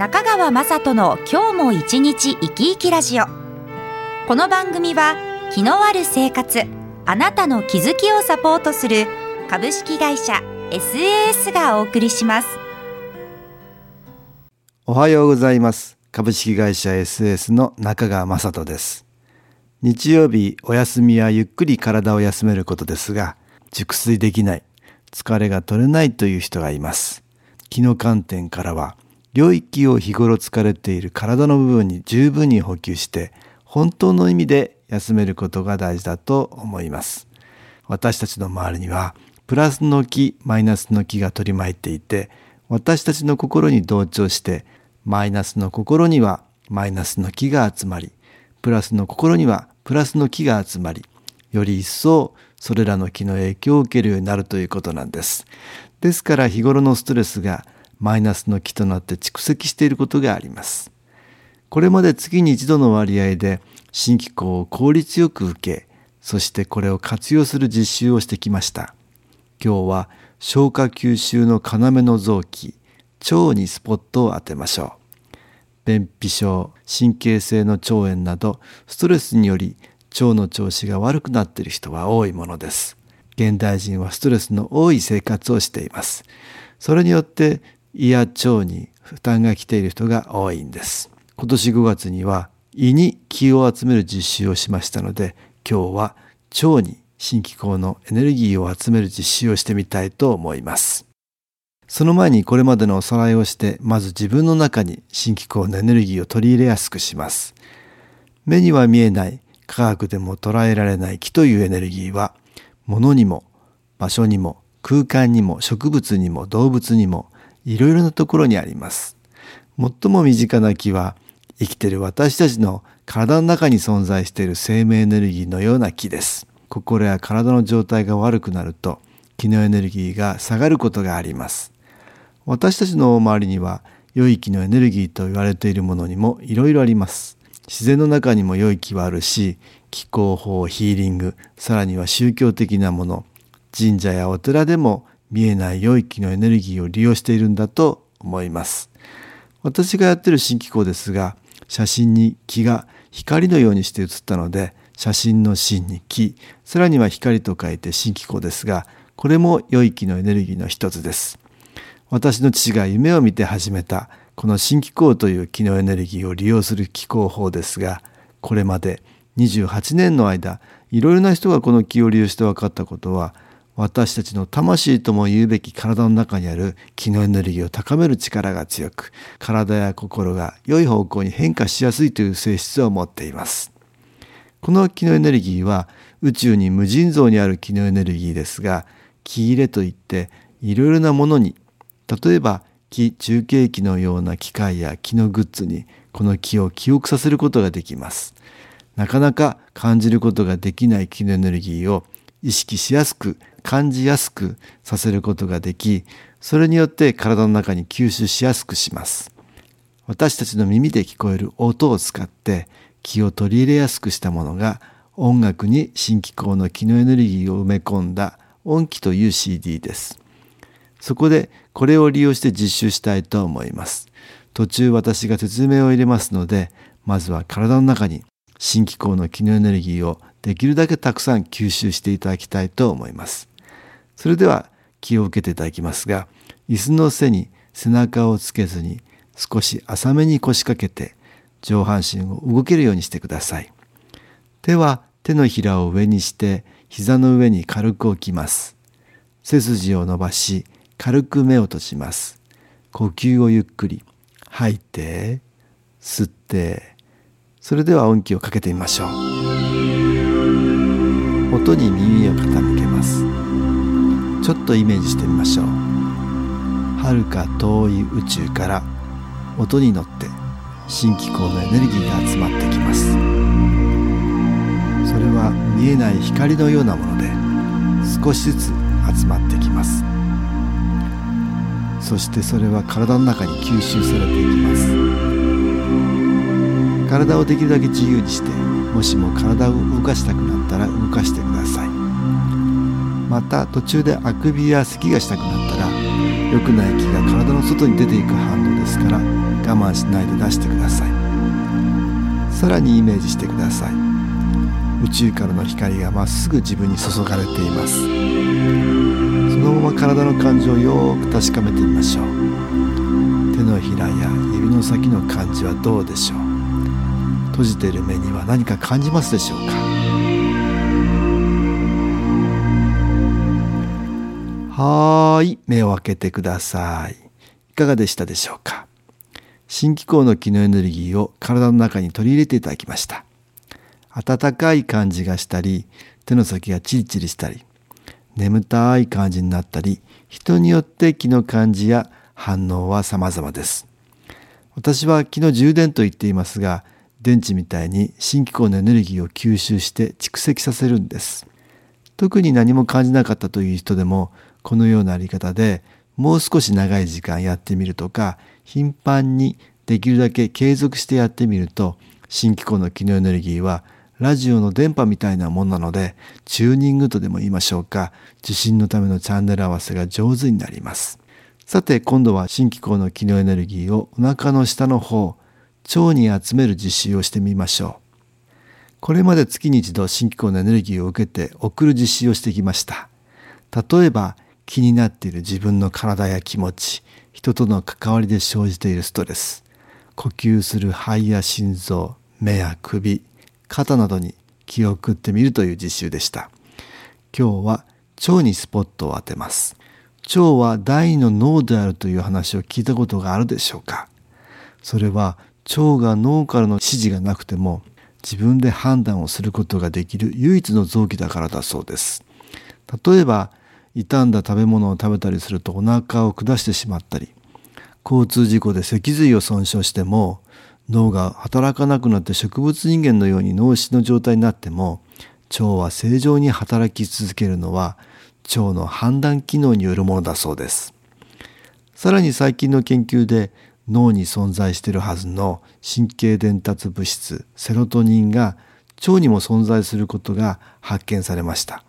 中川雅人の今日も一日生き生きラジオ。この番組は気のある生活あなたの気づきをサポートする株式会社 SAS がお送りします。おはようございます。株式会社 SAS の中川雅人です。日曜日お休みはゆっくり体を休めることですが熟睡できない疲れが取れないという人がいます。気の観点からは領域を日頃疲れている体の部分に十分に補給して本当の意味で休めることが大事だと思います。私たちの周りにはプラスの気マイナスの気が取り巻いていて私たちの心に同調してマイナスの心にはマイナスの気が集まりプラスの心にはプラスの気が集まりより一層それらの気の影響を受けるようになるということなんです。ですから日頃のストレスがマイナスの気となって蓄積していることがあります。これまで月に一度の割合で新機構を効率よく受け、そしてこれを活用する実習をしてきました。今日は消化吸収の要の臓器、腸にスポットを当てましょう。便秘症、神経性の腸炎など、ストレスにより腸の調子が悪くなっている人は多いものです。現代人はストレスの多い生活をしています。それによって胃や腸に負担が来ている人が多いんです。今年5月には胃に気を集める実習をしましたので今日は腸に新機構のエネルギーを集める実習をしてみたいと思います。その前にこれまでのおさらいをしてまず自分の中に新機構のエネルギーを取り入れやすくします。目には見えない科学でも捉えられない気というエネルギーは物にも場所にも空間にも植物にも動物にもいろいろなところにあります。最も身近な木は生きている私たちの体の中に存在している生命エネルギーのような木です。心や体の状態が悪くなると気のエネルギーが下がることがあります。私たちの周りには良い気のエネルギーと言われているものにもいろいろあります。自然の中にも良い気はあるし、気候法、ヒーリング、さらには宗教的なもの、神社やお寺でも見えない良い気のエネルギーを利用しているんだと思います。私がやってる新機構ですが、写真に気が光のようにして写ったので、写真の芯に気、さらには光と書いて新機構ですが、これも良い気のエネルギーの一つです。私の父が夢を見て始めたこの新機構という気のエネルギーを利用する気候法ですが、これまで28年の間、いろいろな人がこの気を利用して分かったことは、私たちの魂とも言うべき体の中にある気のエネルギーを高める力が強く、体や心が良い方向に変化しやすいという性質を持っています。この気のエネルギーは宇宙に無尽蔵にある気のエネルギーですが、気入れといっていろいろなものに、例えば気中継機のような機械や気のグッズにこの気を記憶させることができます。なかなか感じることができない気のエネルギーを意識しやすく感じやすくさせることができそれによって体の中に吸収しやすくします。私たちの耳で聞こえる音を使って気を取り入れやすくしたものが音楽に新機構の気のエネルギーを埋め込んだ音機という CD です。そこでこれを利用して実習したいと思います。途中私が説明を入れますのでまずは体の中に新機構の気のエネルギーをできるだけたくさん吸収していただきたいと思います。それでは気を受けていただきますが、椅子の背に背中をつけずに少し浅めに腰掛けて上半身を動けるようにしてください。手は手のひらを上にして膝の上に軽く置きます。背筋を伸ばし軽く目を閉じます。呼吸をゆっくり吐いて吸ってそれでは音気をかけてみましょう音に耳を傾けますちょっとイメージしてみましょう。遥か遠い宇宙から音に乗って新機構のエネルギーが集まってきます。それは見えない光のようなもので少しずつ集まってきます。そしてそれは体の中に吸収されていきます。体をできるだけ自由にしてもしも体を動かしたくなったら動かしてください。また途中であくびや咳がしたくなったら良くない気が体の外に出ていく反応ですから我慢しないで出してください。さらにイメージしてください。宇宙からの光がまっすぐ自分に注がれています。そのまま体の感じをよく確かめてみましょう。手のひらや指の先の感じはどうでしょう。閉じている目には何か感じますでしょうか。はーい。目を開けてください。いかがでしたでしょうか？新機構の気のエネルギーを体の中に取り入れていただきました。温かい感じがしたり手の先がチリチリしたり眠たい感じになったり人によって気の感じや反応は様々です。私は気の充電と言っていますが電池みたいに新機構のエネルギーを吸収して蓄積させるんです。特に何も感じなかったという人でもこのようなやり方でもう少し長い時間やってみるとか頻繁にできるだけ継続してやってみると新機構の機能エネルギーはラジオの電波みたいなもんなのでチューニングとでも言いましょうか受信のためのチャンネル合わせが上手になります。さて今度は新機構の機能エネルギーをお腹の下の方腸に集める実習をしてみましょう。これまで月に一度新機構のエネルギーを受けて送る実習をしてきました。例えば気になっている自分の体や気持ち人との関わりで生じているストレス呼吸する肺や心臓目や首肩などに気を送ってみるという実習でした。今日は腸にスポットを当てます。腸は第二の脳であるという話を聞いたことがあるでしょうか。それは腸が脳からの指示がなくても自分で判断をすることができる唯一の臓器だからだそうです。例えば傷んだ食べ物を食べたりするとお腹を下してしまったり交通事故で脊髄を損傷しても脳が働かなくなって植物人間のように脳死の状態になっても腸は正常に働き続けるのは腸の判断機能によるものだそうですさらに最近の研究で脳に存在しているはずの神経伝達物質セロトニンが腸にも存在することが発見されました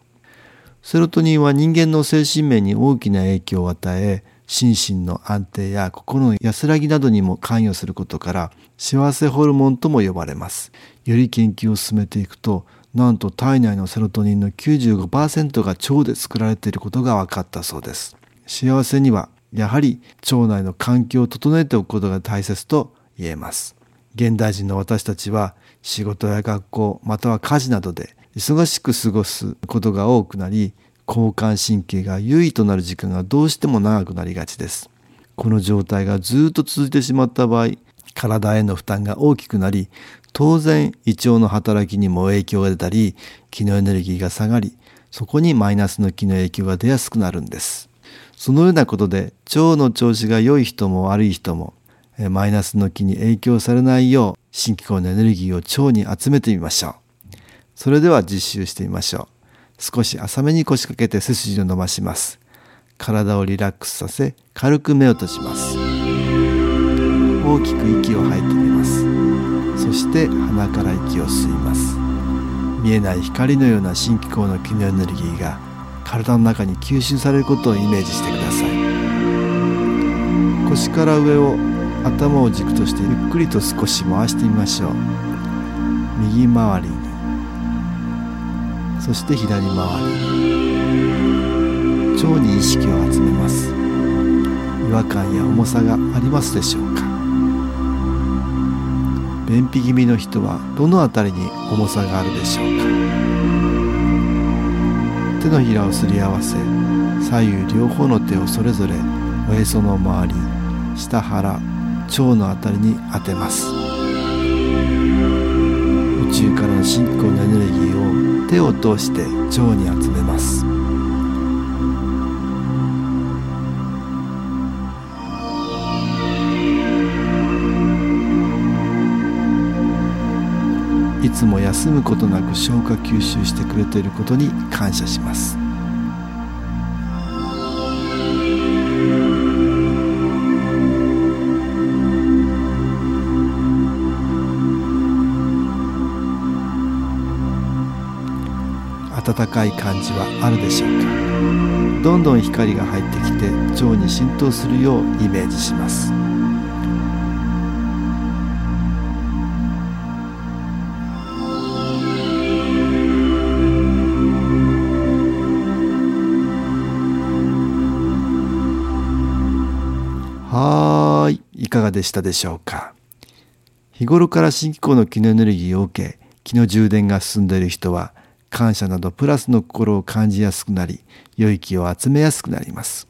セロトニンは人間の精神面に大きな影響を与え心身の安定や心の安らぎなどにも関与することから幸せホルモンとも呼ばれます。より研究を進めていくとなんと体内のセロトニンの95%が腸で作られていることが分かったそうです。幸せにはやはり腸内の環境を整えておくことが大切と言えます。現代人の私たちは仕事や学校または家事などで忙しく過ごすことが多くなり交感神経が優位となる時間がどうしても長くなりがちです。この状態がずっと続いてしまった場合体への負担が大きくなり当然胃腸の働きにも影響が出たり気のエネルギーが下がりそこにマイナスの気の影響が出やすくなるんです。そのようなことで腸の調子が良い人も悪い人もマイナスの気に影響されないよう新機構のエネルギーを腸に集めてみましょう。それでは実習してみましょう。少し浅めに腰掛けて背筋を伸ばします。体をリラックスさせ軽く目を閉じます。大きく息を吐いてみます。そして鼻から息を吸います。見えない光のような新機構の気のエネルギーが体の中に吸収されることをイメージしてください。腰から上を頭を軸としてゆっくりと少し回してみましょう。右回りそして左回り。腸に意識を集めます。違和感や重さがありますでしょうか。便秘気味の人はどのあたりに重さがあるでしょうか。手のひらをすり合わせ左右両方の手をそれぞれおへその周り下腹腸のあたりに当てます。宇宙からの信仰のエネルギーを手を通して腸に集めますいつも休むことなく消化吸収してくれていることに感謝します。暖かい感じはあるでしょうか。どんどん光が入ってきて腸に浸透するようイメージします。はーいいかがでしたでしょうか。日頃から新機構の気のエネルギーを受け気の充電が進んでいる人は感謝などプラスの心を感じやすくなり良い気を集めやすくなります。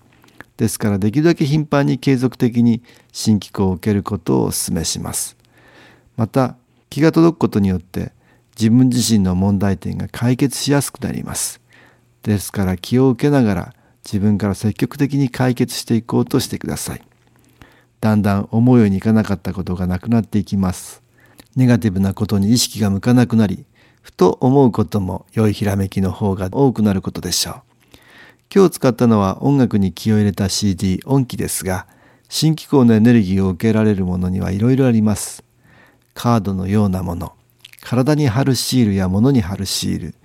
ですからできるだけ頻繁に継続的に新機構を受けることをお勧めします。また気が届くことによって自分自身の問題点が解決しやすくなります。ですから気を受けながら自分から積極的に解決していこうとしてください。だんだん思うようにいかなかったことがなくなっていきます。ネガティブなことに意識が向かなくなりふと思うことも良いひらめきの方が多くなることでしょう。今日使ったのは音楽に気を入れた CD 音機ですが、新機構のエネルギーを受けられるものにはいろいろあります。カードのようなもの、体に貼るシールや物に貼るシール、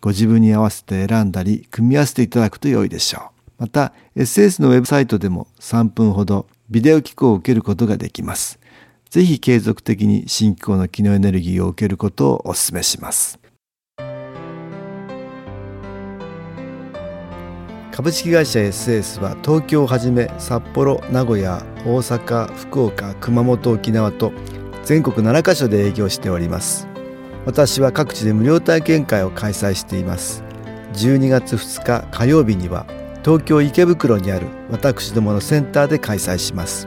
ご自分に合わせて選んだり組み合わせていただくと良いでしょう。また SS のウェブサイトでも3分ほどビデオ機構を受けることができます。ぜひ継続的に新機構の機能エネルギーを受けることをお勧めします。株式会社 SS は東京をはじめ札幌、名古屋、大阪、福岡、熊本、沖縄と全国7カ所で営業しております。私は各地で無料体験会を開催しています。12月2日火曜日には東京池袋にある私どものセンターで開催します。